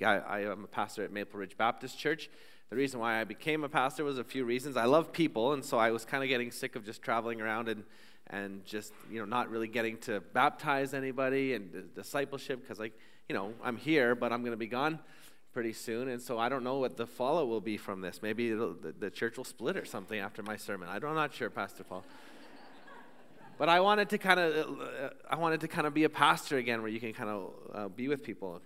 week. I, I am a pastor at Maple Ridge Baptist Church. The reason why I became a pastor was a few reasons. I love people, and so I was kind of getting sick of just traveling around and and just you know not really getting to baptize anybody and discipleship because like you know I'm here, but I'm going to be gone pretty soon, and so I don't know what the fallout will be from this. Maybe the, the church will split or something after my sermon. I don't, I'm not sure, Pastor Paul. but I wanted to kind of, uh, I wanted to kind of be a pastor again, where you can kind of uh, be with people.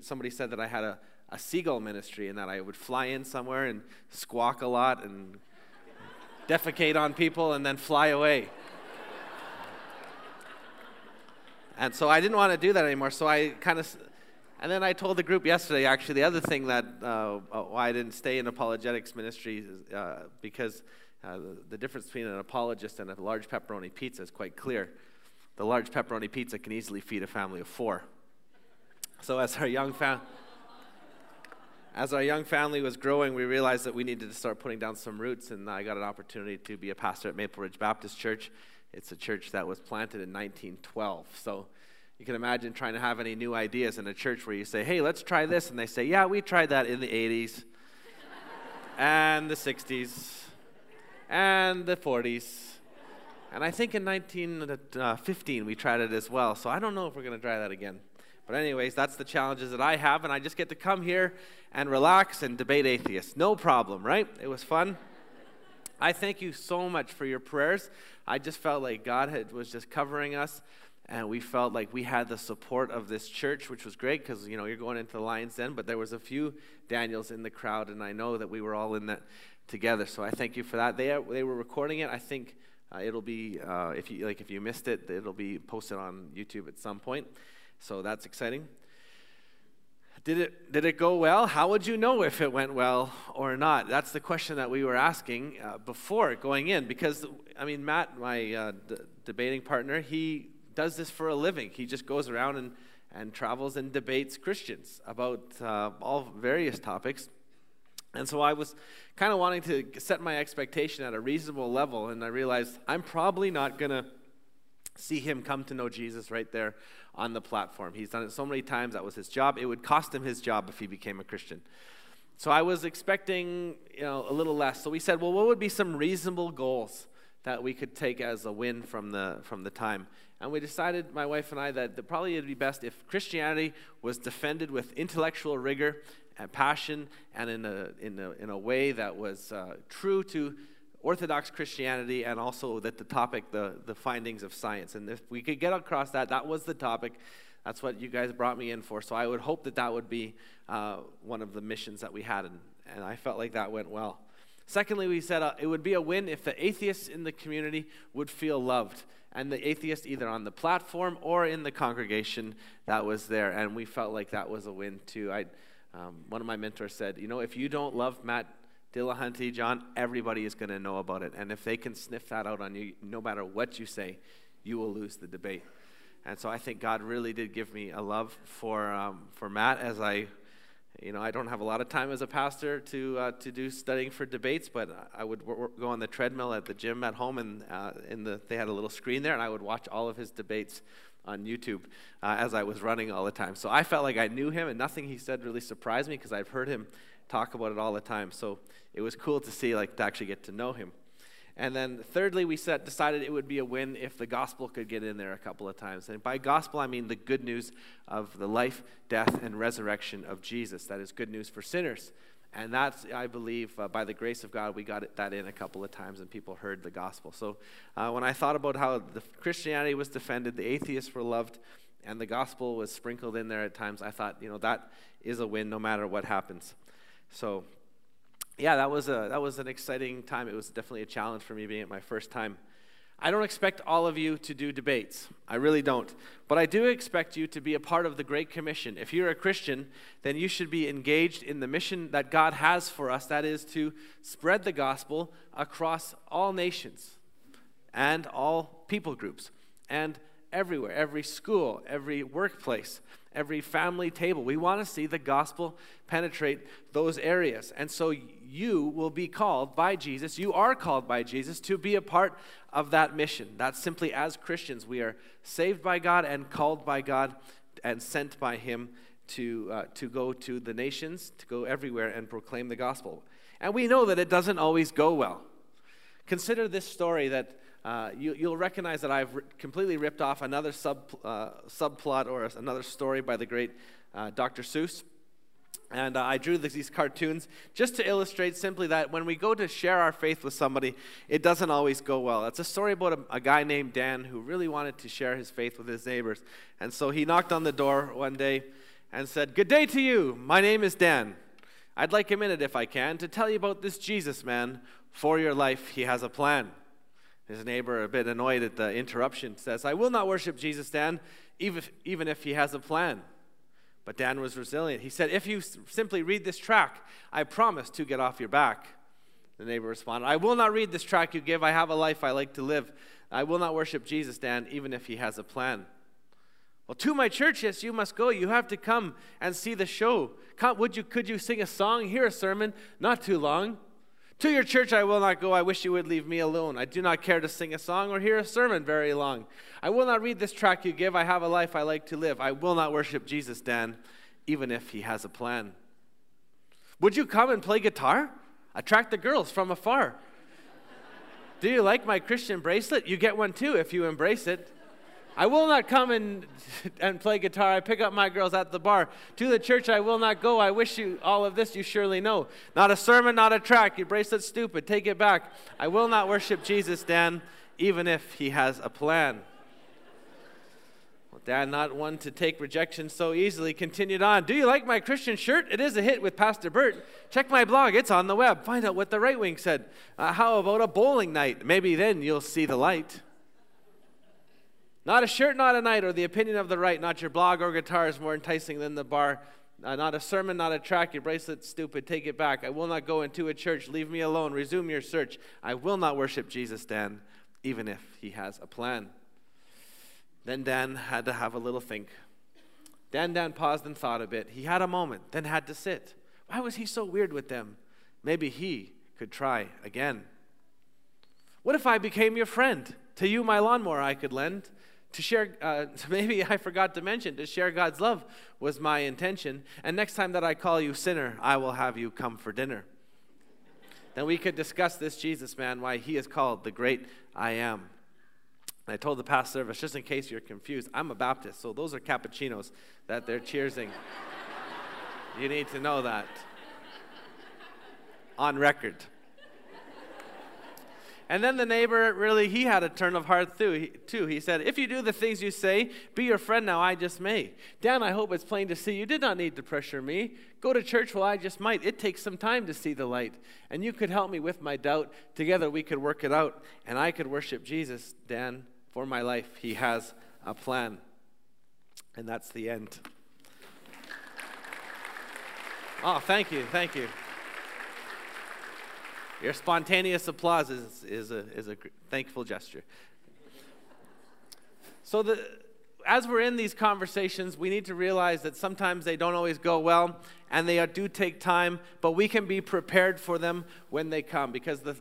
Somebody said that I had a, a seagull ministry, and that I would fly in somewhere and squawk a lot and defecate on people, and then fly away. and so I didn't want to do that anymore. So I kind of and then I told the group yesterday, actually, the other thing that uh, why I didn't stay in apologetics ministry is uh, because uh, the, the, difference between an apologist and a large pepperoni pizza is quite clear. The large pepperoni pizza can easily feed a family of four. So as our young fam- as our young family was growing, we realized that we needed to start putting down some roots, and I got an opportunity to be a pastor at Maple Ridge Baptist Church. It's a church that was planted in 1912. So you can imagine trying to have any new ideas in a church where you say, hey, let's try this. And they say, yeah, we tried that in the 80s and the 60s and the 40s. And I think in 1915 uh, we tried it as well. So I don't know if we're going to try that again. But, anyways, that's the challenges that I have. And I just get to come here and relax and debate atheists. No problem, right? It was fun. I thank you so much for your prayers. I just felt like God had, was just covering us and we felt like we had the support of this church, which was great because you know you're going into the Lions Den, but there was a few Daniels in the crowd, and I know that we were all in that together. So I thank you for that. They they were recording it. I think uh, it'll be uh, if you like if you missed it, it'll be posted on YouTube at some point. So that's exciting. Did it, did it go well? How would you know if it went well or not? That's the question that we were asking uh, before going in because, I mean, Matt, my uh, d- debating partner, he does this for a living. He just goes around and, and travels and debates Christians about uh, all various topics. And so I was kind of wanting to set my expectation at a reasonable level, and I realized I'm probably not going to see him come to know Jesus right there on the platform. He's done it so many times, that was his job. It would cost him his job if he became a Christian. So I was expecting, you know, a little less. So we said, well, what would be some reasonable goals that we could take as a win from the from the time? And we decided, my wife and I, that, probably it'd be best if Christianity was defended with intellectual rigor and passion and in a, in a, in a way that was uh, true to Orthodox Christianity and also that the topic, the, the findings of science. And if we could get across that, that was the topic. That's what you guys brought me in for. So I would hope that that would be uh, one of the missions that we had. And, and I felt like that went well. Secondly, we said uh, it would be a win if the atheists in the community would feel loved and the atheist either on the platform or in the congregation that was there. And we felt like that was a win too. I, um, one of my mentors said, you know, if you don't love Matt Dillahunty, Jon, everybody is going to know about it. And if they can sniff that out on you, no matter what you say, you will lose the debate. And so I think God really did give me a love for, um, for Matt as I you know, I don't have a lot of time as a pastor to uh, to do studying for debates, but I would w- go on the treadmill at the gym at home, and uh, in the they had a little screen there, and I would watch all of his debates on YouTube uh, as I was running all the time. So I felt like I knew him, and nothing he said really surprised me because I've heard him talk about it all the time. So it was cool to see, like, to actually get to know him. And then thirdly, we set, decided it would be a win if the gospel could get in there a couple of times. And by gospel, I mean the good news of the life, death, and resurrection of Jesus. That is good news for sinners. And that's, I believe, uh, by the grace of God, we got that in a couple of times and people heard the gospel. So uh, when I thought about how the Christianity was defended, the atheists were loved, and the gospel was sprinkled in there at times, I thought, you know, that is a win no matter what happens. So yeah, that was, a, that was an exciting time. It was definitely a challenge for me being at my first time. I don't expect all of you to do debates. I really don't. But I do expect you to be a part of the Great Commission. If you're a Christian, then you should be engaged in the mission that God has for us that is, to spread the gospel across all nations and all people groups and everywhere, every school, every workplace every family table. We want to see the gospel penetrate those areas. And so you will be called by Jesus, you are called by Jesus to be a part of that mission. That's simply as Christians, we are saved by God and called by God and sent by Him to, uh, to go to the nations, to go everywhere and proclaim the gospel. And we know that it doesn't always go well. Consider this story that uh, you, will recognize that I've completely ripped off another sub, uh, subplot or another story by the great uh, Dr. Seuss. And uh, I drew these cartoons just to illustrate simply that when we go to share our faith with somebody, it doesn't always go well. It's a story about a, a, guy named Dan who really wanted to share his faith with his neighbors. And so he knocked on the door one day and said, Good day to you. My name is Dan. I'd like a minute, if I can, to tell you about this Jesus man. For your life, he has a plan. His neighbor, a bit annoyed at the interruption, says, I will not worship Jesus, Dan, even if, even if he has a plan. But Dan was resilient. He said, If you simply read this tract, I promise to get off your back. The neighbor responded, I will not read this tract you give. I have a life I like to live. I will not worship Jesus, Dan, even if he has a plan. Well, to my church, yes, you must go. You have to come and see the show. Come, would you, could you sing a song, hear a sermon? Not too long. To your church I will not go. I wish you would leave me alone. I do not care to sing a song or hear a sermon very long. I will not read this tract you give. I have a life I like to live. I will not worship Jesus, Dan, even if he has a plan. Would you come and play guitar? Attract the girls from afar. do you like my Christian bracelet? You get one too if you embrace it. I will not come and, and play guitar. I pick up my girls at the bar. To the church I will not go. I wish you all of this you surely know. Not a sermon, not a tract. Your bracelet's stupid. Take it back. I will not worship Jesus, Dan, even if he has a plan. Well, Dan, not one to take rejection so easily, continued on. Do you like my Christian shirt? It is a hit with Pastor Bert. Check my blog, it's on the web. Find out what the right wing said. Uh, how about a bowling night? Maybe then you'll see the light. Not a shirt, not a night, or the opinion of the right, not your blog or guitar is more enticing than the bar. Uh, not a sermon, not a tract, your bracelet stupid, take it back. I will not go into a church, leave me alone, resume your search. I will not worship Jesus, Dan, even if he has a plan. Then Dan had to have a little think. Dan Dan paused and thought a bit. He had a moment, then had to sit. Why was he so weird with them? Maybe he could try again. What if I became your friend? To you, my lawnmower I could lend. To share, uh, maybe I forgot to mention, to share God's love was my intention. And next time that I call you sinner, I will have you come for dinner. then we could discuss this Jesus man, why he is called the great I am. I told the past service, just in case you're confused, I'm a Baptist, so those are cappuccinos that they're cheersing. you need to know that. On record. And then the neighbor really, he had a turn of heart too. too. He said, If you do the things you say, be your friend now, I just may. Dan, I hope it's plain to see you did not need to pressure me. Go to church while I just might. It takes some time to see the light. And you could help me with my doubt. Together we could work it out. And I could worship Jesus, Dan, for my life. He has a plan. And that's the end. Oh, thank you. Thank you. Your spontaneous applause is, is, a, is a thankful gesture. So, the, as we're in these conversations, we need to realize that sometimes they don't always go well and they do take time, but we can be prepared for them when they come because the,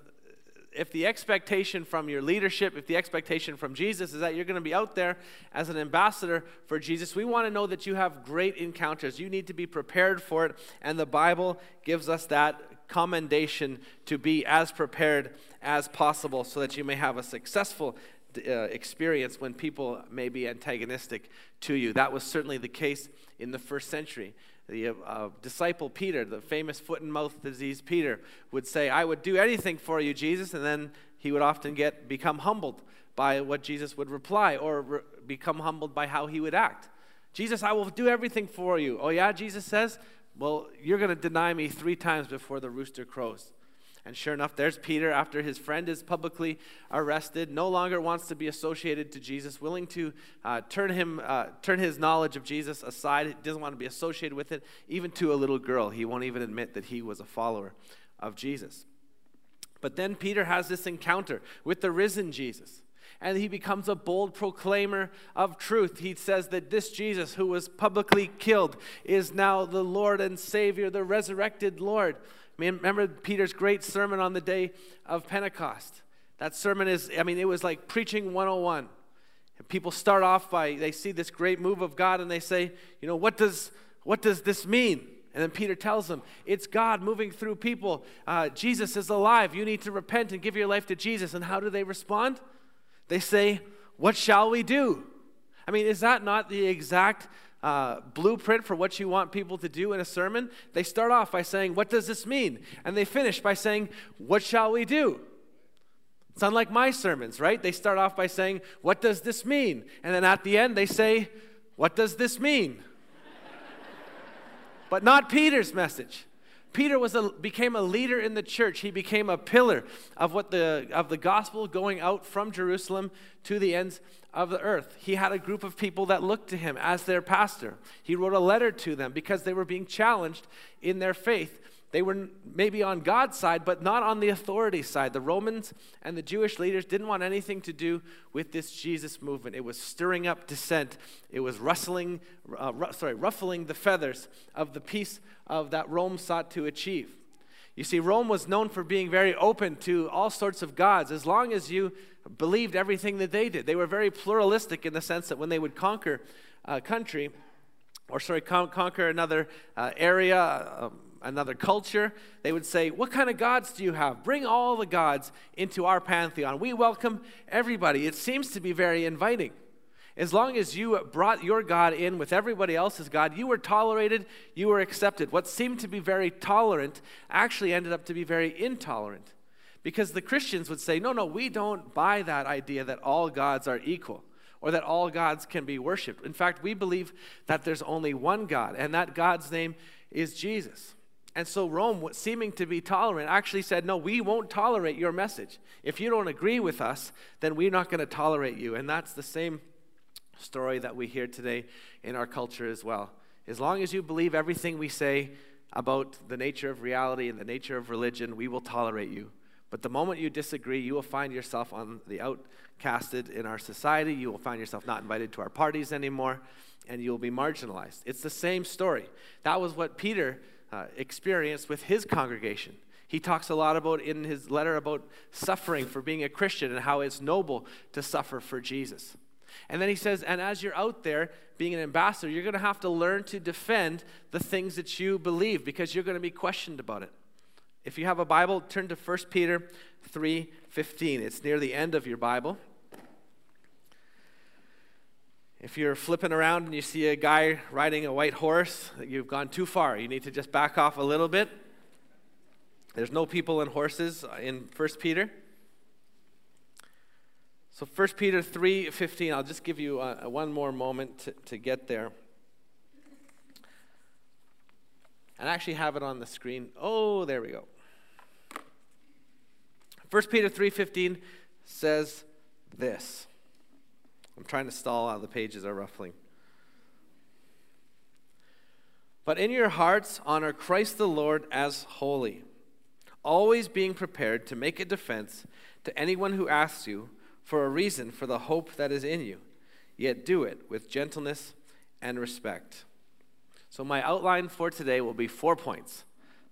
if the expectation from your leadership, if the expectation from Jesus is that you're going to be out there as an ambassador for Jesus, we want to know that you have great encounters. You need to be prepared for it, and the Bible gives us that commendation to be as prepared as possible so that you may have a successful uh, experience when people may be antagonistic to you. That was certainly the case in the first century. The uh, disciple Peter, the famous foot and mouth disease Peter, would say, I would do anything for you, Jesus, and then he would often get become humbled by what Jesus would reply or re- become humbled by how he would act. Jesus, I will do everything for you. Oh, yeah, Jesus says? Well, you're going to deny me three times before the rooster crows. And sure enough, there's Peter after his friend is publicly arrested, no longer wants to be associated to Jesus, willing to uh, turn, him, uh, turn his knowledge of Jesus aside, doesn't want to be associated with it, even to a little girl. He won't even admit that he was a follower of Jesus. But then Peter has this encounter with the risen Jesus and he becomes a bold proclaimer of truth. He says that this Jesus, who was publicly killed, is now the Lord and Savior, the resurrected Lord. I mean, remember Peter's great sermon on the day of Pentecost? That sermon is, I mean, it was like preaching 101. And people start off by, they see this great move of God and they say, you know, what does, What does this mean? And then Peter tells them, It's God moving through people. Uh, Jesus is alive. You need to repent and give your life to Jesus. And how do they respond? They say, What shall we do? I mean, is that not the exact uh, blueprint for what you want people to do in a sermon? They start off by saying, What does this mean? And they finish by saying, What shall we do? It's unlike my sermons, right? They start off by saying, What does this mean? And then at the end, they say, What does this mean? but not Peter's message. Peter was a, became a leader in the church. He became a pillar of what the of the gospel going out from Jerusalem to the ends of the earth. He had a group of people that looked to him as their pastor. He wrote a letter to them because they were being challenged in their faith they were maybe on God's side, but not on the authority side. The Romans and the Jewish leaders didn't want anything to do with this Jesus movement. It was stirring up dissent. It was rustling, uh, ru- sorry, ruffling the feathers of the peace of that Rome sought to achieve. You see, Rome was known for being very open to all sorts of gods as long as you believed everything that they did. They were very pluralistic in the sense that when they would conquer a country, or sorry, con- conquer another uh, area, um, another culture, they would say, What kind of gods do you have? Bring all the gods into our pantheon. We welcome everybody. It seems to be very inviting. As long as you brought your God in with everybody else's God, you were tolerated, you were accepted. What seemed to be very tolerant actually ended up to be very intolerant. Because the Christians would say, No, no, we don't buy that idea that all gods are equal or that all gods can be worshiped. In fact, we believe that there's only one God, and that God's name is Jesus. And so Rome, seeming to be tolerant, actually said, No, we won't tolerate your message. If you don't agree with us, then we're not going to tolerate you. And that's the same story that we hear today in our culture as well. As long as you believe everything we say about the nature of reality and the nature of religion, we will tolerate you. But the moment you disagree, you will find yourself on the outcasted in our society. You will find yourself not invited to our parties anymore, and you will be marginalized. It's the same story. That was what Peter uh, experienced with his congregation. He talks a lot about in his letter about suffering for being a Christian and how it's noble to suffer for Jesus. And then he says, and as you're out there being an ambassador, you're going to have to learn to defend the things that you believe because you're going to be questioned about it. If you have a Bible, turn to 1 Peter 3:15. It's near the end of your Bible. If you're flipping around and you see a guy riding a white horse, you've gone too far. You need to just back off a little bit. There's no people and horses in 1 Peter. So 1 Peter 3:15, I'll just give you a, a one more moment to, to get there. And I actually have it on the screen. Oh, there we go. 1 Peter 3:15 says this. I'm trying to stall out. The pages are ruffling. But in your hearts, honor Christ the Lord as holy, always being prepared to make a defense to anyone who asks you for a reason for the hope that is in you, yet do it with gentleness and respect. So, my outline for today will be four points.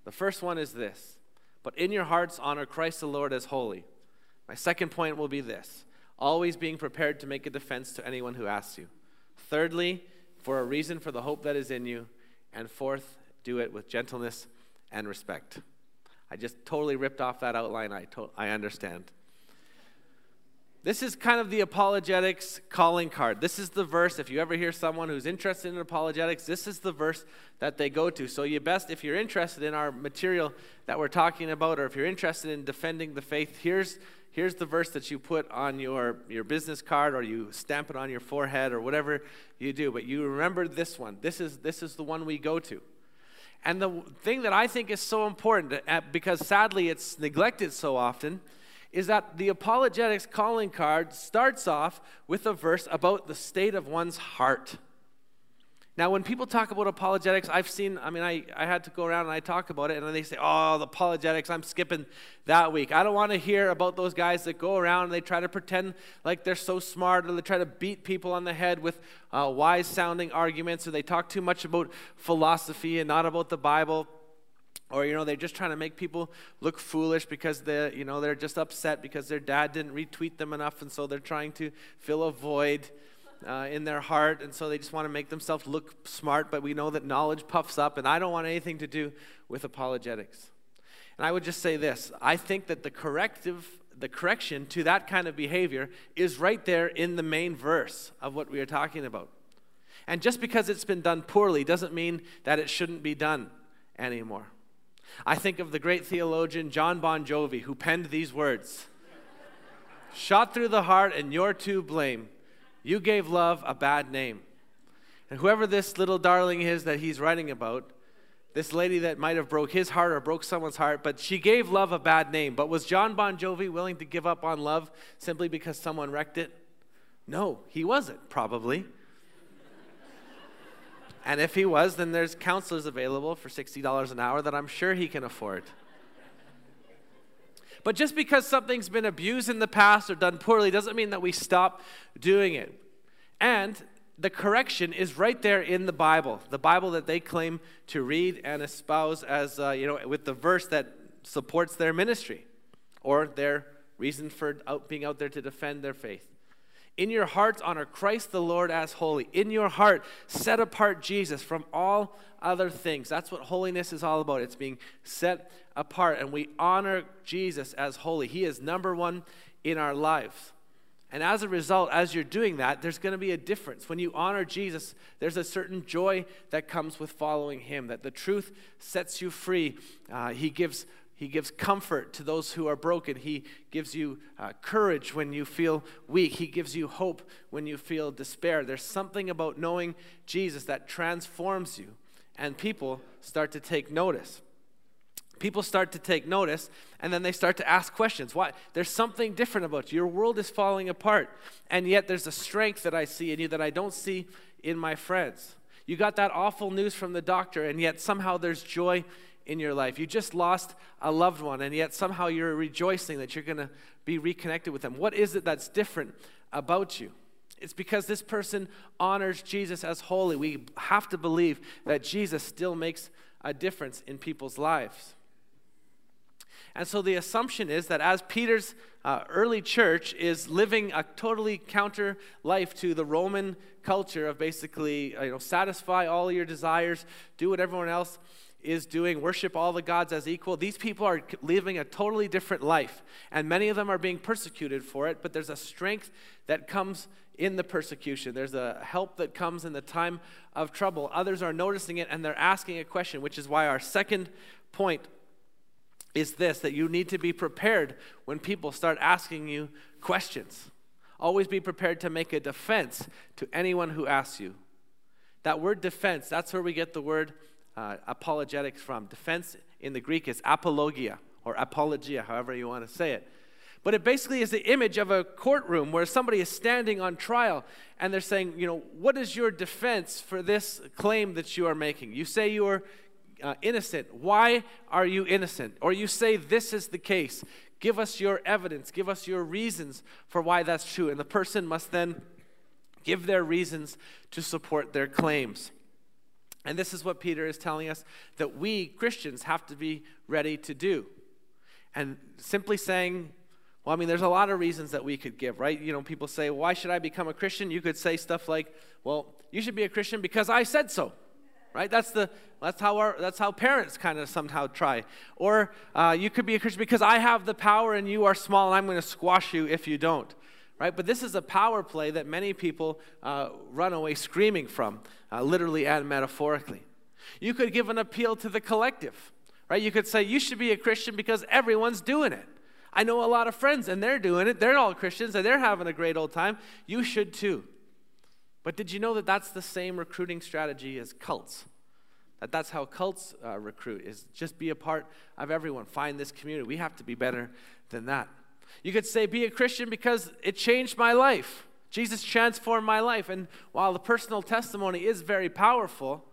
The first one is this But in your hearts, honor Christ the Lord as holy. My second point will be this always being prepared to make a defense to anyone who asks you. Thirdly, for a reason for the hope that is in you. And fourth, do it with gentleness and respect. I just totally ripped off that outline. I, to- I understand. This is kind of the apologetics calling card. This is the verse. If you ever hear someone who's interested in apologetics, this is the verse that they go to. So, you best, if you're interested in our material that we're talking about, or if you're interested in defending the faith, here's here's the verse that you put on your, your business card or you stamp it on your forehead or whatever you do. But you remember this one. This is, this is the one we go to. And the thing that I think is so important, uh, because sadly it's neglected so often, is that the apologetics calling card starts off with a verse about the state of one's heart. Now, when people talk about apologetics, I've seen, I mean, I, I had to go around and I talk about it, and they say, oh, the apologetics, I'm skipping that week. I don't want to hear about those guys that go around and they try to pretend like they're so smart, or they try to beat people on the head with uh, wise sounding arguments, or they talk too much about philosophy and not about the Bible. Or, you know, they're just trying to make people look foolish because they're, you know, they're just upset because their dad didn't retweet them enough, and so they're trying to fill a void. Uh, in their heart, and so they just want to make themselves look smart, but we know that knowledge puffs up, and I don't want anything to do with apologetics. And I would just say this I think that the corrective, the correction to that kind of behavior is right there in the main verse of what we are talking about. And just because it's been done poorly doesn't mean that it shouldn't be done anymore. I think of the great theologian Jon Bon Jovi, who penned these words Shot through the heart, and you're to blame. You gave love a bad name. And whoever this little darling is that he's writing about, this lady that might have broke his heart or broke someone's heart, but she gave love a bad name. But was Jon Bon Jovi willing to give up on love simply because someone wrecked it? No, he wasn't, probably. and if he was, then there's counselors available for $60 an hour that I'm sure he can afford. But just because something's been abused in the past or done poorly doesn't mean that we stop doing it. And the correction is right there in the Bible, the Bible that they claim to read and espouse as, uh, you know, with the verse that supports their ministry or their reason for out, being out there to defend their faith. In your hearts, honor Christ the Lord as holy. In your heart, set apart Jesus from all other things. That's what holiness is all about. It's being set apart, and we honor Jesus as holy. He is number one in our lives. And as a result, as you're doing that, there's going to be a difference. When you honor Jesus, there's a certain joy that comes with following him, that the truth sets you free. Uh, he, gives, he gives comfort to those who are broken. He gives you uh, courage when you feel weak. He gives you hope when you feel despair. There's something about knowing Jesus that transforms you, and people start to take notice people start to take notice and then they start to ask questions why there's something different about you your world is falling apart and yet there's a strength that i see in you that i don't see in my friends you got that awful news from the doctor and yet somehow there's joy in your life you just lost a loved one and yet somehow you're rejoicing that you're going to be reconnected with them what is it that's different about you it's because this person honors Jesus as holy. We have to believe that Jesus still makes a difference in people's lives. And so the assumption is that as Peter's uh, early church is living a totally counter life to the Roman culture of basically, you know, satisfy all your desires, do what everyone else is doing, worship all the gods as equal. These people are living a totally different life, and many of them are being persecuted for it, but there's a strength that comes in the persecution. There's a help that comes in the time of trouble. Others are noticing it and they're asking a question, which is why our second point is this that you need to be prepared when people start asking you questions. Always be prepared to make a defense to anyone who asks you. That word defense, that's where we get the word uh, apologetics from. Defense in the Greek is apologia or apologia, however you want to say it. But it basically is the image of a courtroom where somebody is standing on trial and they're saying, you know, what is your defense for this claim that you are making? You say you are uh, innocent. Why are you innocent? Or you say this is the case. Give us your evidence. Give us your reasons for why that's true. And the person must then give their reasons to support their claims. And this is what Peter is telling us that we Christians have to be ready to do. And simply saying, well, I mean, there's a lot of reasons that we could give, right? You know, people say, why should I become a Christian? You could say stuff like, well, you should be a Christian because I said so right? That's, the, that's, how, our, that's how parents kind of somehow try. Or uh, you could be a Christian because I have the power and you are small and I'm going to squash you if you don't, right? But this is a power play that many people uh, run away screaming from, uh, literally and metaphorically. You could give an appeal to the collective, right? You could say, you should be a Christian because everyone's doing it. I know a lot of friends and they're doing it. They're all Christians and they're having a great old time. You should too. But did you know that that's the same recruiting strategy as cults? That that's how cults uh, recruit is just be a part of everyone. Find this community. We have to be better than that. You could say be a Christian because it changed my life. Jesus transformed my life. And while the personal testimony is very powerful,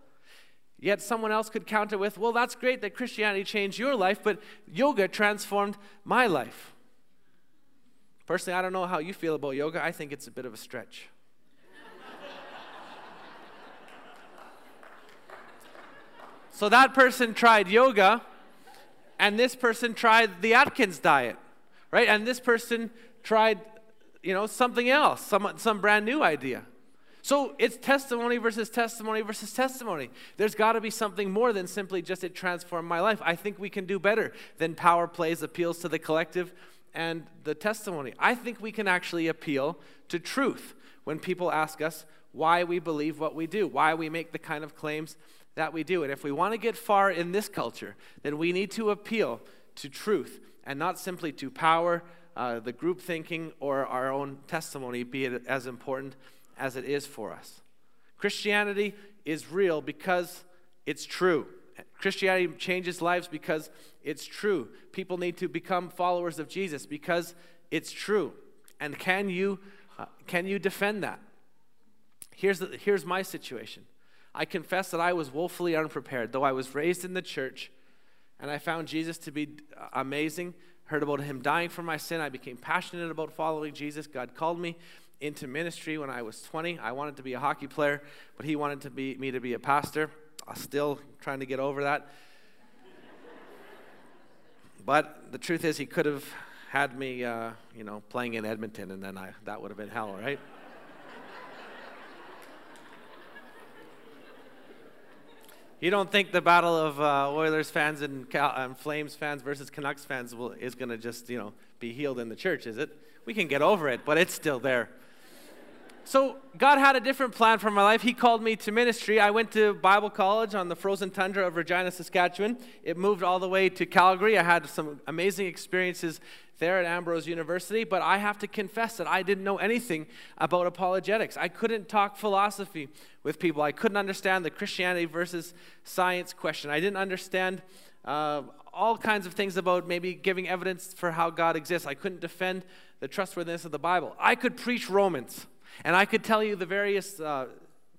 yet someone else could counter with, well, that's great that Christianity changed your life, but yoga transformed my life. Personally, I don't know how you feel about yoga. I think it's a bit of a stretch. So that person tried yoga, and this person tried the Atkins diet, right? And this person tried, you know, something else, some, some brand new idea. So it's testimony versus testimony versus testimony. There's got to be something more than simply just it transformed my life. I think we can do better than power plays appeals to the collective and the testimony. I think we can actually appeal to truth when people ask us why we believe what we do, why we make the kind of claims that we do. And if we want to get far in this culture, then we need to appeal to truth and not simply to power, uh, the group thinking, or our own testimony, be it as important as it is for us. Christianity is real because it's true. Christianity changes lives because it's true. People need to become followers of Jesus because it's true. And can you, uh, can you defend that? Here's, the, here's my situation. I confess that I was woefully unprepared. Though I was raised in the church and I found Jesus to be amazing, heard about him dying for my sin, I became passionate about following Jesus. God called me into ministry when I was 20. I wanted to be a hockey player, but he wanted to be, me to be a pastor. I'm still trying to get over that. but the truth is, he could have had me, uh, you know, playing in Edmonton, and then I, that would have been hell, right? You don't think the battle of uh, Oilers fans and, Cal- and, Flames fans versus Canucks fans will, is going to just, you know, be healed in the church, is it? We can get over it, but it's still there. So God had a different plan for my life. He called me to ministry. I went to Bible college on the frozen tundra of Regina, Saskatchewan. It moved all the way to Calgary. I had some amazing experiences there at Ambrose University, but I have to confess that I didn't know anything about apologetics. I couldn't talk philosophy with people. I couldn't understand the Christianity versus science question. I didn't understand uh, all kinds of things about maybe giving evidence for how God exists. I couldn't defend the trustworthiness of the Bible. I could preach Romans. And I could tell you the various uh,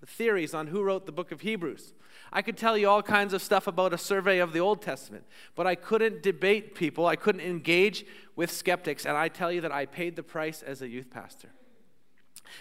theories on who wrote the book of Hebrews. I could tell you all kinds of stuff about a survey of the Old Testament, but I couldn't debate people. I couldn't engage with skeptics. And I tell you that I paid the price as a youth pastor.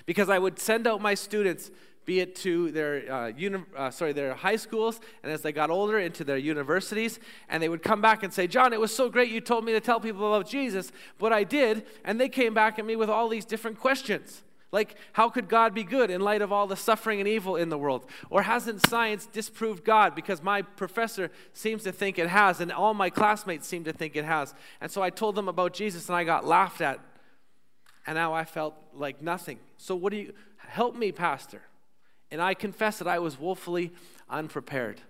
Because I would send out my students, be it to their, uh, uni- uh, sorry, their high schools, and as they got older, into their universities, and they would come back and say, Jon, it was so great you told me to tell people about Jesus, but I did. And they came back at me with all these different questions. Like, how could God be good in light of all the suffering and evil in the world? Or hasn't science disproved God because my professor seems to think it has, and all my classmates seem to think it has? And so I told them about Jesus and I got laughed at. And now I felt like nothing. So, what do you help me, Pastor? And I confess that I was woefully unprepared.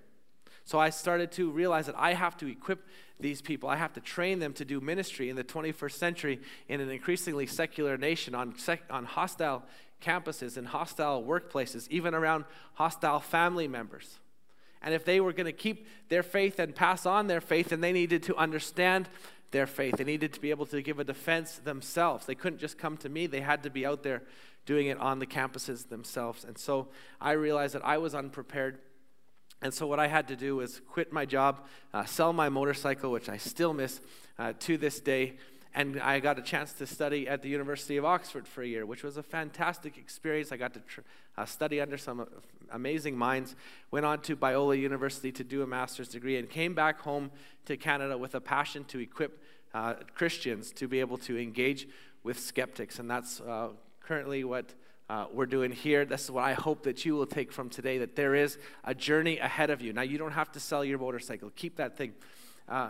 So I started to realize that I have to equip these people. I have to train them to do ministry in the 21st century in an increasingly secular nation on, sec- on hostile campuses and hostile workplaces, even around hostile family members. And if they were going to keep their faith and pass on their faith, then they needed to understand their faith. They needed to be able to give a defense themselves. They couldn't just come to me, they had to be out there doing it on the campuses themselves. And so I realized that I was unprepared and so, what I had to do was quit my job, uh, sell my motorcycle, which I still miss uh, to this day. And I got a chance to study at the University of Oxford for a year, which was a fantastic experience. I got to tr- uh, study under some uh, amazing minds. Went on to Biola University to do a master's degree and came back home to Canada with a passion to equip uh, Christians to be able to engage with skeptics. And that's uh, currently what uh, we're doing here. This is what I hope that you will take from today that there is a journey ahead of you. Now, you don't have to sell your motorcycle, keep that thing. Uh,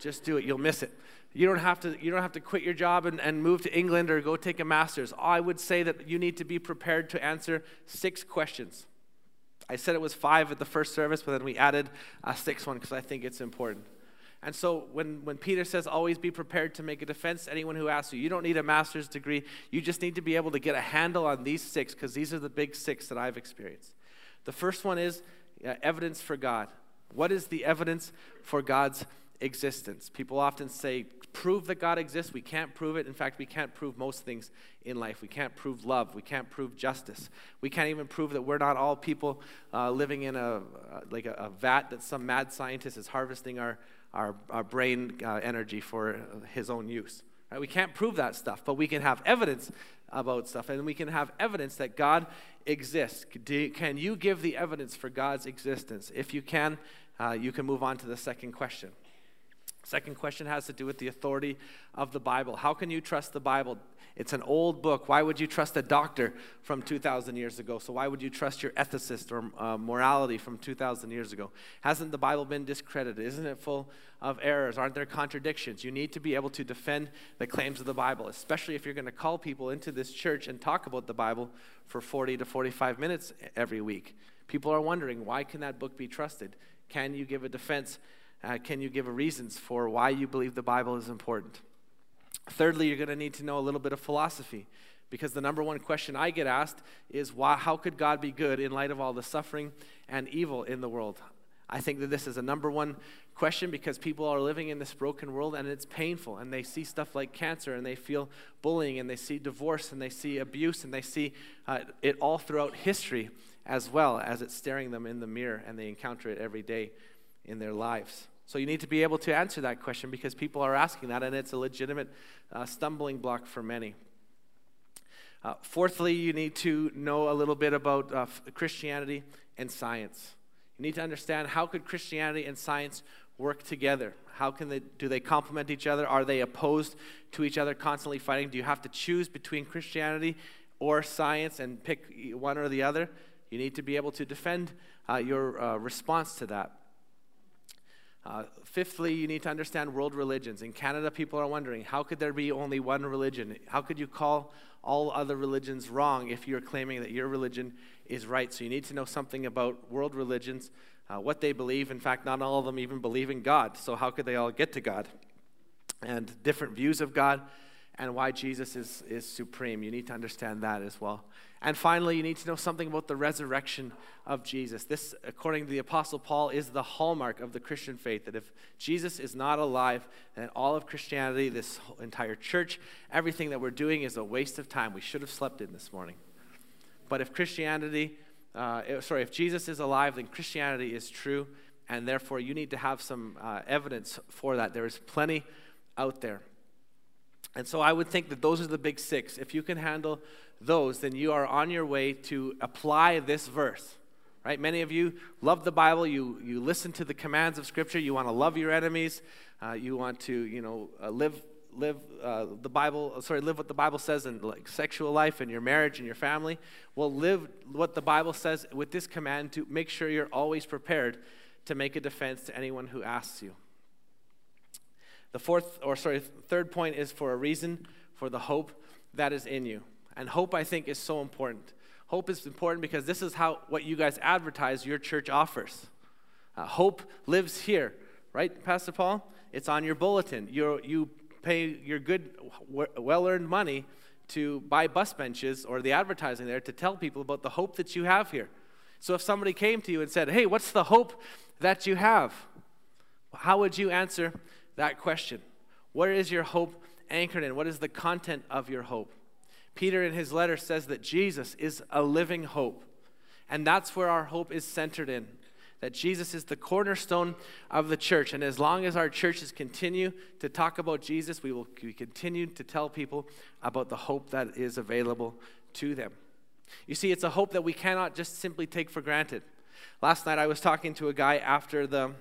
just do it, you'll miss it. You don't have to, you don't have to quit your job and, and move to England or go take a master's. I would say that you need to be prepared to answer six questions. I said it was five at the first service, but then we added a sixth one because I think it's important. And so when, when Peter says, always be prepared to make a defense, anyone who asks you, you don't need a master's degree. You just need to be able to get a handle on these six because these are the big six that I've experienced. The first one is uh, evidence for God. What is the evidence for God's existence? People often say, prove that God exists. We can't prove it. In fact, we can't prove most things in life. We can't prove love. We can't prove justice. We can't even prove that we're not all people uh, living in a, uh, like a, a vat that some mad scientist is harvesting our, our, our brain uh, energy for his own use. Right? We can't prove that stuff, but we can have evidence about stuff, and we can have evidence that God exists. Can you give the evidence for God's existence? If you can, uh, you can move on to the second question. Second question has to do with the authority of the Bible. How can you trust the Bible? It's an old book. Why would you trust a doctor from 2,000 years ago? So, why would you trust your ethicist or uh, morality from 2,000 years ago? Hasn't the Bible been discredited? Isn't it full of errors? Aren't there contradictions? You need to be able to defend the claims of the Bible, especially if you're going to call people into this church and talk about the Bible for 40 to 45 minutes every week. People are wondering why can that book be trusted? Can you give a defense? Uh, can you give a reasons for why you believe the Bible is important? Thirdly, you're going to need to know a little bit of philosophy because the number one question I get asked is why, how could God be good in light of all the suffering and evil in the world? I think that this is a number one question because people are living in this broken world and it's painful and they see stuff like cancer and they feel bullying and they see divorce and they see abuse and they see uh, it all throughout history as well as it's staring them in the mirror and they encounter it every day in their lives. So you need to be able to answer that question because people are asking that, and it's a legitimate uh, stumbling block for many. Uh, fourthly, you need to know a little bit about uh, Christianity and science. You need to understand how could Christianity and science work together? How can they do they complement each other? Are they opposed to each other, constantly fighting? Do you have to choose between Christianity or science and pick one or the other? You need to be able to defend uh, your uh, response to that. Uh, fifthly, you need to understand world religions. In Canada, people are wondering how could there be only one religion? How could you call all other religions wrong if you're claiming that your religion is right? So you need to know something about world religions, uh, what they believe. In fact, not all of them even believe in God. So how could they all get to God? And different views of God and why Jesus is, is supreme. You need to understand that as well. And finally, you need to know something about the resurrection of Jesus. This, according to the Apostle Paul, is the hallmark of the Christian faith that if Jesus is not alive, then all of Christianity, this entire church, everything that we're doing is a waste of time. We should have slept in this morning. But if Christianity, uh, eh, sorry, if Jesus is alive, then Christianity is true, and therefore you need to have some uh, evidence for that. There is plenty out there. And so I would think that those are the big six. If you can handle those, then you are on your way to apply this verse. Right? Many of you love the Bible. You, you listen to the commands of Scripture. You want to love your enemies. Uh, you want to, you know, uh, live live uh, the Bible. Sorry, live what the Bible says in like sexual life and your marriage and your family. Well, live what the Bible says with this command to make sure you're always prepared to make a defense to anyone who asks you. The fourth, or sorry, third point is for a reason for the hope that is in you. And hope, I think, is so important. Hope is important because this is how what you guys advertise your church offers. Uh, hope lives here, right, Pastor Paul? It's on your bulletin. you you pay your good, well earned money to buy bus benches or the advertising there to tell people about the hope that you have here. So if somebody came to you and said, Hey, what's the hope that you have? How would you answer that question. Where is your hope anchored in? What is the content of your hope? Peter, in his letter, says that Jesus is a living hope. And that's where our hope is centered in. That Jesus is the cornerstone of the church. And as long as our churches continue to talk about Jesus, we will continue to tell people about the hope that is available to them. You see, it's a hope that we cannot just simply take for granted. Last night I was talking to a guy after the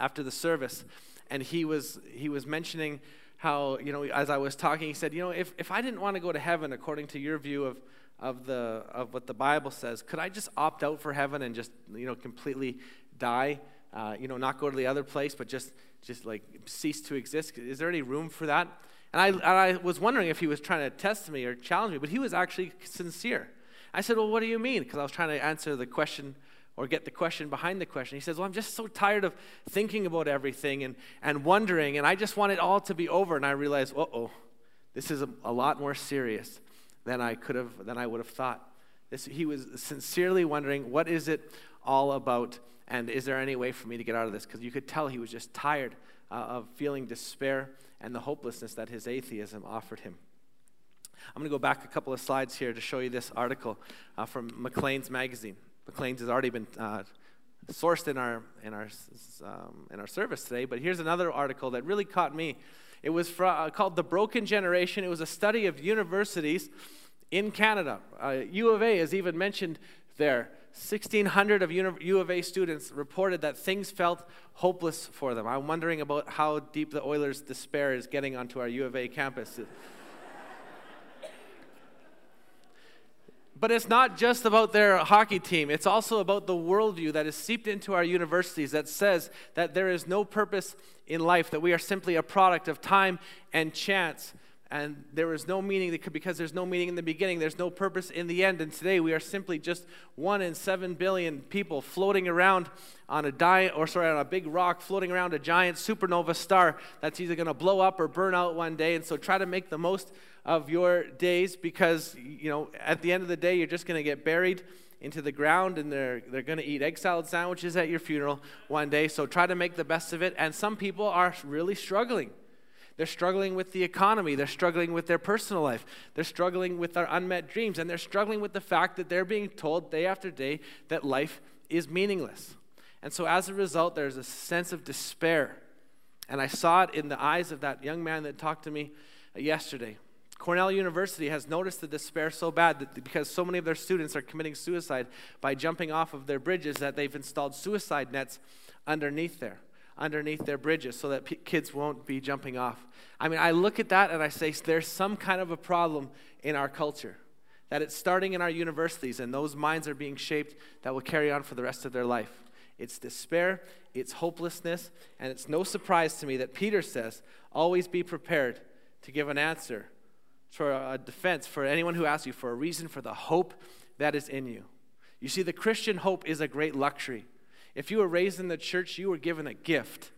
after the service and he was he was mentioning how you know as I was talking, he said, you know, if if I didn't want to go to heaven according to your view of of the of what the Bible says, could I just opt out for heaven and just you know completely die? Uh, you know, not go to the other place, but just just like cease to exist. Is there any room for that? And I, and I was wondering if he was trying to test me or challenge me, but he was actually sincere. I said, Well, what do you mean? Because I was trying to answer the question or get the question behind the question. He says, Well, I'm just so tired of thinking about everything and, and wondering, and I just want it all to be over. And I realized, uh oh, this is a, a, lot more serious than I could have, than I would have thought. This, he was sincerely wondering, what is it all about? And is there any way for me to get out of this? Because you could tell he was just tired uh, of feeling despair and the hopelessness that his atheism offered him. I'm going to go back a couple of slides here to show you this article uh, from Maclean's magazine. Maclean's has already been uh, sourced in our, in, our, um, in our service today, but here's another article that really caught me. It was uh, called The Broken Generation. It was a study of universities in Canada. Uh, U of A is even mentioned there. 1,600 of U of A students reported that things felt hopeless for them. I'm wondering about how deep the Oilers' despair is getting onto our U of A campus. But it's not just about their hockey team. It's also about the worldview that is seeped into our universities that says that there is no purpose in life, that we are simply a product of time and chance. And there is no meaning because there's no meaning in the beginning, there's no purpose in the end. And today we are simply just one in seven billion people floating around on a di- or sorry, on a big rock, floating around a giant supernova star that's either going to blow up or burn out one day. And so try to make the most of your days because, you know, at the end of the day, you're just going to get buried into the ground and they're, they're going to eat egg salad sandwiches at your funeral one day. So try to make the best of it. And some people are really struggling. They're struggling with the economy. They're struggling with their personal life. They're struggling with their unmet dreams. And they're struggling with the fact that they're being told day after day that life is meaningless. And so as a result, there's a sense of despair. And I saw it in the eyes of that young man that talked to me yesterday. Cornell University has noticed the despair so bad that because so many of their students are committing suicide by jumping off of their bridges that they've installed suicide nets underneath there, underneath their bridges, so that p- kids won't be jumping off. I mean, I look at that and I say, there's some kind of a problem in our culture. That it's starting in our universities, and those minds are being shaped that will carry on for the rest of their life. It's despair, it's hopelessness, and it's no surprise to me that Peter says, always be prepared to give an answer for a defense for anyone who asks you for a reason for the hope that is in you. You see, the Christian hope is a great luxury. If you were raised in the church, you were given a gift.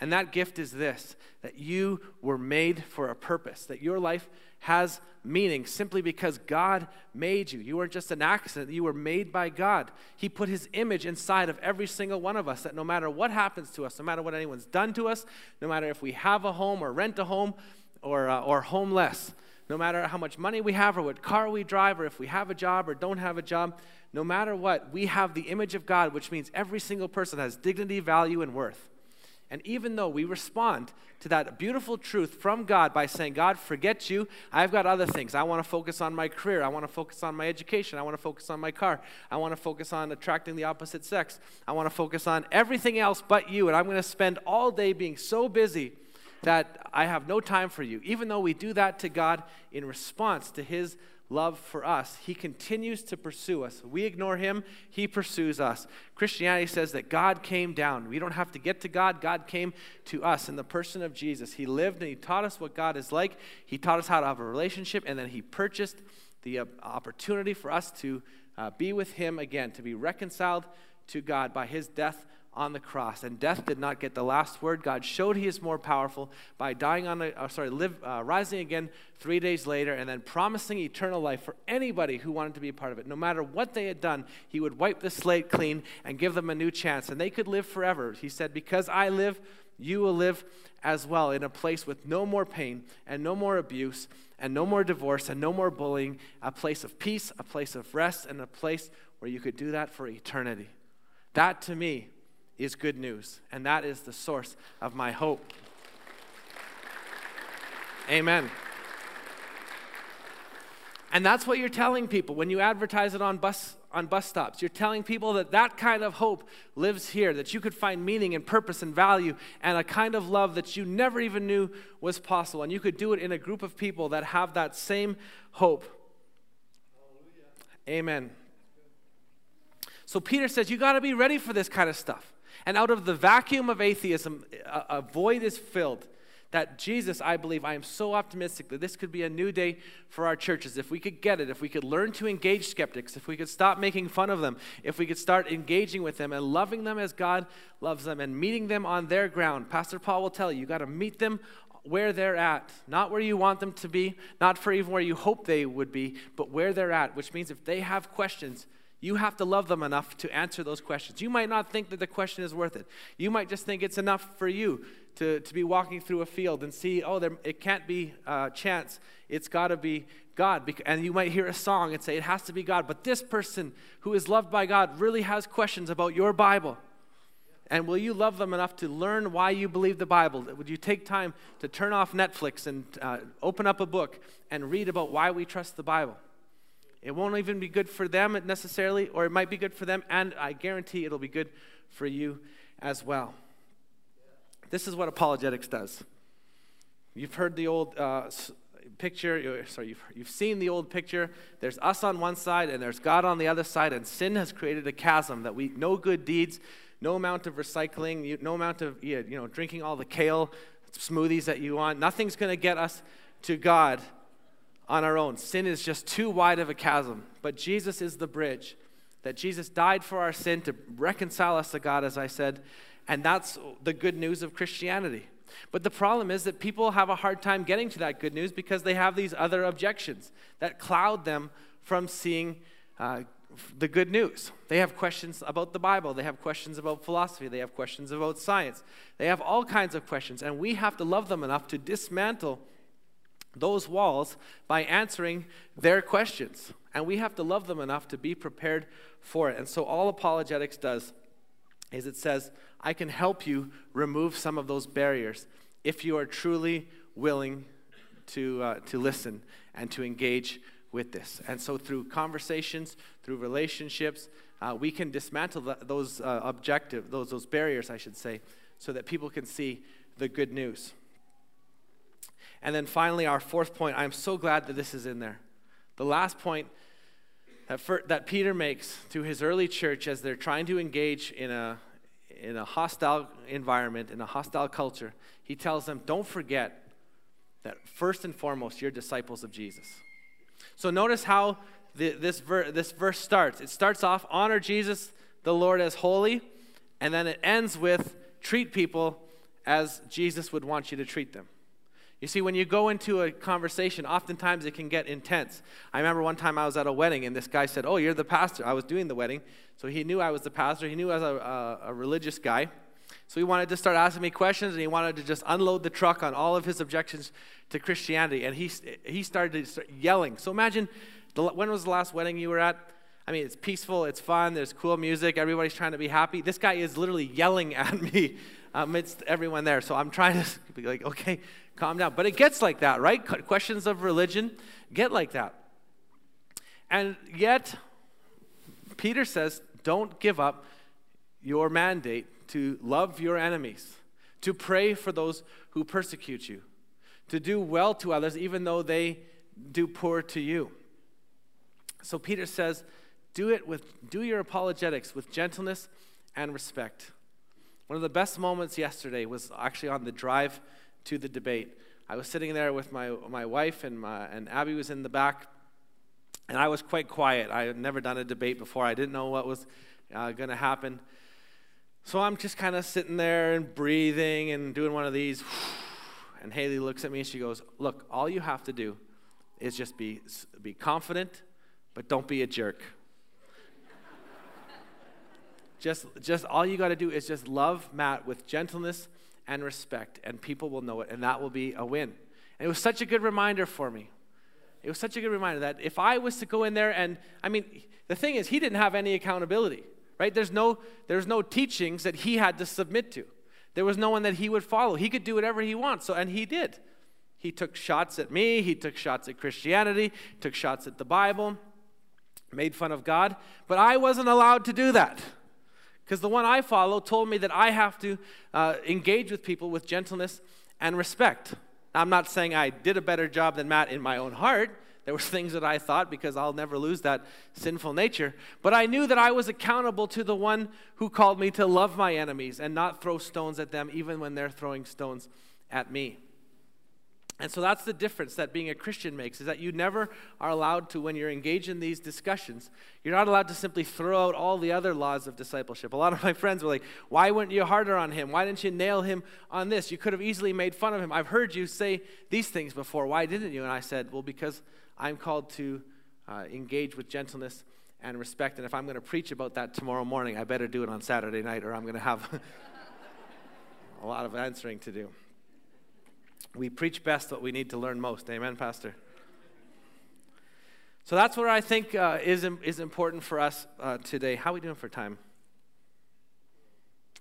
And that gift is this that you were made for a purpose, that your life has meaning simply because God made you. You weren't just an accident, you were made by God. He put His image inside of every single one of us, that no matter what happens to us, no matter what anyone's done to us, no matter if we have a home or rent a home or, uh, or homeless, no matter how much money we have or what car we drive or if we have a job or don't have a job, no matter what, we have the image of God, which means every single person has dignity, value, and worth. And even though we respond to that beautiful truth from God by saying, God, forget you, I've got other things. I want to focus on my career. I want to focus on my education. I want to focus on my car. I want to focus on attracting the opposite sex. I want to focus on everything else but you. And I'm going to spend all day being so busy that I have no time for you. Even though we do that to God in response to His love for us, He continues to pursue us. We ignore Him, He pursues us. Christianity says that God came down. We don't have to get to God, God came to us in the person of Jesus. He lived and He taught us what God is like, He taught us how to have a relationship, and then He purchased the uh, opportunity for us to uh, be with Him again, to be reconciled to God by His death on the cross. And death did not get the last word. God showed he is more powerful by dying on uh, sorry, live, uh, rising again three days later and then promising eternal life for anybody who wanted to be a part of it. No matter what they had done, he would wipe the slate clean and give them a new chance. And they could live forever. He said, Because I live, you will live as well in a place with no more pain and no more abuse and no more divorce and no more bullying, a place of peace, a place of rest, and a place where you could do that for eternity. That to me is good news, and that is the source of my hope. Amen. And that's what you're telling people when you advertise it on bus on bus stops. You're telling people that that kind of hope lives here, that you could find meaning and purpose and value and a kind of love that you never even knew was possible. And you could do it in a group of people that have that same hope. Hallelujah. Amen. So Peter says, You got to be ready for this kind of stuff. And out of the vacuum of atheism, a, a void is filled that Jesus, I believe, I am so optimistic that this could be a new day for our churches. If we could get it, if we could learn to engage skeptics, if we could stop making fun of them, if we could start engaging with them and loving them as God loves them and meeting them on their ground. Pastor Paul will tell you, you got to meet them where they're at, not where you want them to be, not for even where you hope they would be, but where they're at, which means if they have questions, you have to love them enough to answer those questions. You might not think that the question is worth it. You might just think it's enough for you to, to be walking through a field and see, oh, there, it can't be uh, chance. It's got to be God. And you might hear a song and say, it has to be God. But this person who is loved by God really has questions about your Bible. And will you love them enough to learn why you believe the Bible? Would you take time to turn off Netflix and uh, open up a book and read about why we trust the Bible? It won't even be good for them necessarily, or it might be good for them, and I guarantee it'll be good for you as well. This is what apologetics does. You've heard the old uh, picture, sorry, you've, you've seen the old picture. There's us on one side, and there's God on the other side, and sin has created a chasm that we, no good deeds, no amount of recycling, no amount of you know, drinking all the kale smoothies that you want, nothing's going to get us to God on our own. Sin is just too wide of a chasm. But Jesus is the bridge. That Jesus died for our sin to reconcile us to God, as I said. And that's the good news of Christianity. But the problem is that people have a hard time getting to that good news because they have these other objections that cloud them from seeing uh, the good news. They have questions about the Bible, they have questions about philosophy, they have questions about science, they have all kinds of questions. And we have to love them enough to dismantle those walls by answering their questions. And we have to love them enough to be prepared for it. And so, all apologetics does is it says, I can help you remove some of those barriers if you are truly willing to, uh, to listen and to engage with this. And so, through conversations, through relationships, uh, we can dismantle the, those uh, objective, those, those barriers, I should say, so that people can see the good news. And then finally, our fourth point, I'm so glad that this is in there. The last point that, for, that Peter makes to his early church as they're trying to engage in a, in a hostile environment, in a hostile culture, he tells them, don't forget that first and foremost, you're disciples of Jesus. So notice how the, this, ver, this verse starts. It starts off, honor Jesus, the Lord, as holy, and then it ends with, treat people as Jesus would want you to treat them. You see, when you go into a conversation, oftentimes it can get intense. I remember one time I was at a wedding and this guy said, Oh, you're the pastor. I was doing the wedding. So he knew I was the pastor. He knew I was a, a, a religious guy. So he wanted to start asking me questions and he wanted to just unload the truck on all of his objections to Christianity. And he, he started yelling. So imagine, the, when was the last wedding you were at? I mean, it's peaceful, it's fun, there's cool music, everybody's trying to be happy. This guy is literally yelling at me amidst everyone there. So I'm trying to be like, okay, calm down. But it gets like that, right? Questions of religion get like that. And yet, Peter says, don't give up your mandate to love your enemies, to pray for those who persecute you, to do well to others, even though they do poor to you. So Peter says, do it with do your apologetics with gentleness and respect. One of the best moments yesterday was actually on the drive to the debate. I was sitting there with my, my wife, and, my, and Abby was in the back, and I was quite quiet. I had never done a debate before, I didn't know what was uh, going to happen. So I'm just kind of sitting there and breathing and doing one of these. And Haley looks at me and she goes, Look, all you have to do is just be, be confident, but don't be a jerk. Just, just all you got to do is just love Matt with gentleness and respect, and people will know it, and that will be a win. And it was such a good reminder for me. It was such a good reminder that if I was to go in there and, I mean, the thing is, he didn't have any accountability, right? There's no, there's no teachings that he had to submit to. There was no one that he would follow. He could do whatever he wants, so, and he did. He took shots at me, he took shots at Christianity, took shots at the Bible, made fun of God, but I wasn't allowed to do that. Because the one I follow told me that I have to uh, engage with people with gentleness and respect. I'm not saying I did a better job than Matt in my own heart. There were things that I thought because I'll never lose that sinful nature. But I knew that I was accountable to the one who called me to love my enemies and not throw stones at them even when they're throwing stones at me. And so that's the difference that being a Christian makes is that you never are allowed to, when you're engaged in these discussions, you're not allowed to simply throw out all the other laws of discipleship. A lot of my friends were like, Why weren't you harder on him? Why didn't you nail him on this? You could have easily made fun of him. I've heard you say these things before. Why didn't you? And I said, Well, because I'm called to uh, engage with gentleness and respect. And if I'm going to preach about that tomorrow morning, I better do it on Saturday night or I'm going to have a lot of answering to do. We preach best what we need to learn most. Amen, Pastor? So that's what I think uh, is, is important for us uh, today. How are we doing for time?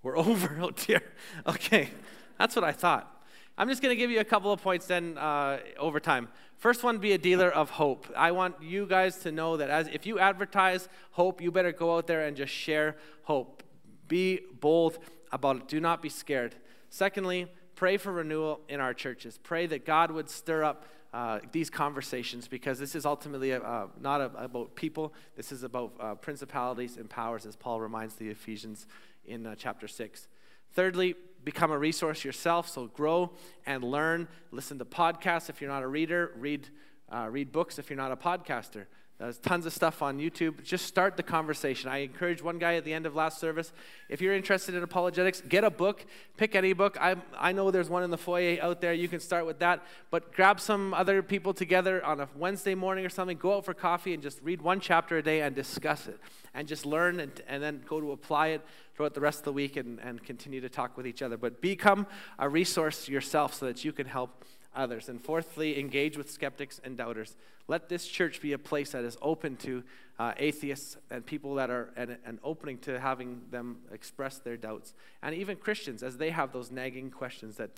We're over. Oh, dear. Okay. That's what I thought. I'm just going to give you a couple of points then uh, over time. First one, be a dealer of hope. I want you guys to know that as if you advertise hope, you better go out there and just share hope. Be bold about it. Do not be scared. Secondly, pray for renewal in our churches. Pray that God would stir up uh, these conversations because this is ultimately uh, not about people. This is about uh, principalities and powers, as Paul reminds the Ephesians in uh, chapter 6. Thirdly, become a resource yourself. So grow and learn. Listen to podcasts if you're not a reader. Read, uh, read books if you're not a podcaster. There's tons of stuff on YouTube. Just start the conversation. I encourage one guy at the end of last service if you're interested in apologetics, get a book, pick any book. I, I know there's one in the foyer out there. You can start with that. But grab some other people together on a Wednesday morning or something, go out for coffee and just read one chapter a day and discuss it. And just learn and, and then go to apply it throughout the rest of the week and, and continue to talk with each other. But become a resource yourself so that you can help others. And fourthly, engage with skeptics and doubters. Let this church be a place that is open to uh, atheists and people that are and, opening to having them express their doubts. And even Christians, as they have those nagging questions that,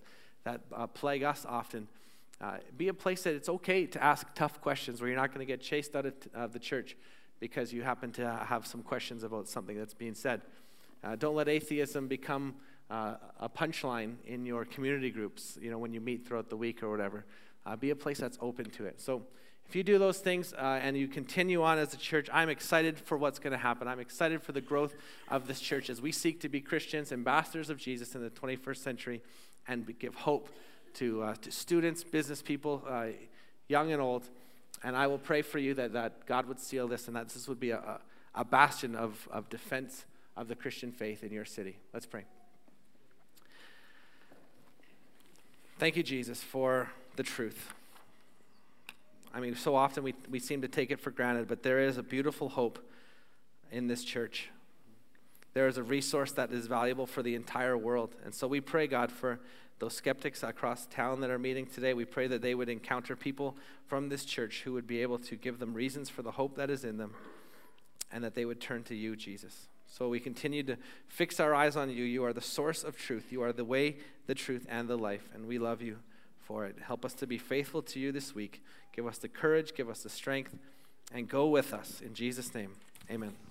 that uh, plague us often. Uh, be a place that it's okay to ask tough questions where you're not going to get chased out of, t- of the church because you happen to have some questions about something that's being said. Uh, don't let atheism become uh, a punchline in your community groups, you know, when you meet throughout the week or whatever. Uh, be a place that's open to it. So if you do those things uh, and you continue on as a church, I'm excited for what's going to happen. I'm excited for the growth of this church as we seek to be Christians, ambassadors of Jesus in the 21st century, and give hope to, uh, to students, business people, uh, young and old. And I will pray for you that, that God would seal this and that this would be a, a bastion of, of defense of the Christian faith in your city. Let's pray. Thank you, Jesus, for the truth. I mean, so often we, we seem to take it for granted, but there is a beautiful hope in this church. There is a resource that is valuable for the entire world. And so we pray, God, for those skeptics across town that are meeting today. We pray that they would encounter people from this church who would be able to give them reasons for the hope that is in them and that they would turn to you, Jesus. So we continue to fix our eyes on you. You are the source of truth. You are the way, the truth, and the life. And we love you for it. Help us to be faithful to you this week. Give us the courage, give us the strength, and go with us. In Jesus' name, amen.